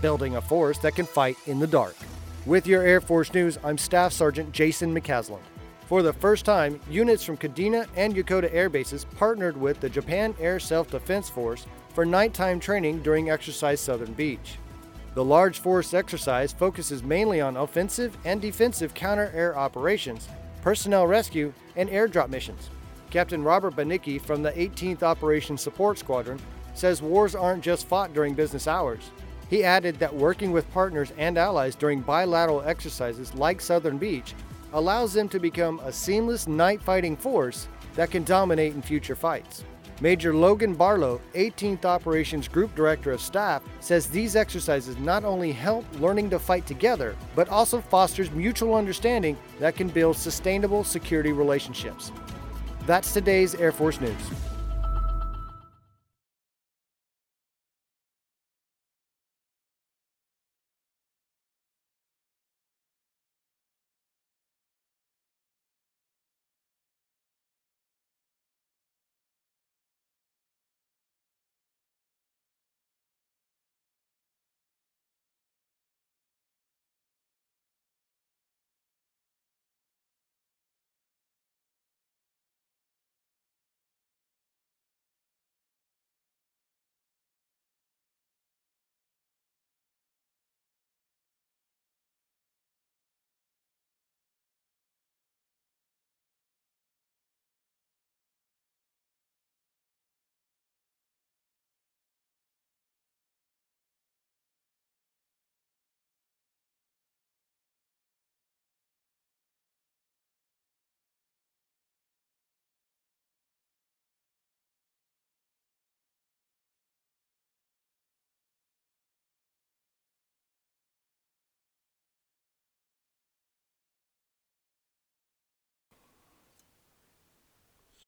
building a force that can fight in the dark. With your Air Force News, I'm Staff Sergeant Jason McCasland. For the first time, units from Kadena and Yokota air bases partnered with the Japan Air Self Defense Force for nighttime training during Exercise Southern Beach. The large force exercise focuses mainly on offensive and defensive counter air operations, personnel rescue, and airdrop missions. Captain Robert Banicki from the 18th Operations Support Squadron says wars aren't just fought during business hours. He added that working with partners and allies during bilateral exercises like Southern Beach allows them to become a seamless night fighting force that can dominate in future fights. Major Logan Barlow, 18th Operations Group Director of Staff, says these exercises not only help learning to fight together, but also fosters mutual understanding that can build sustainable security relationships. That's today's Air Force News.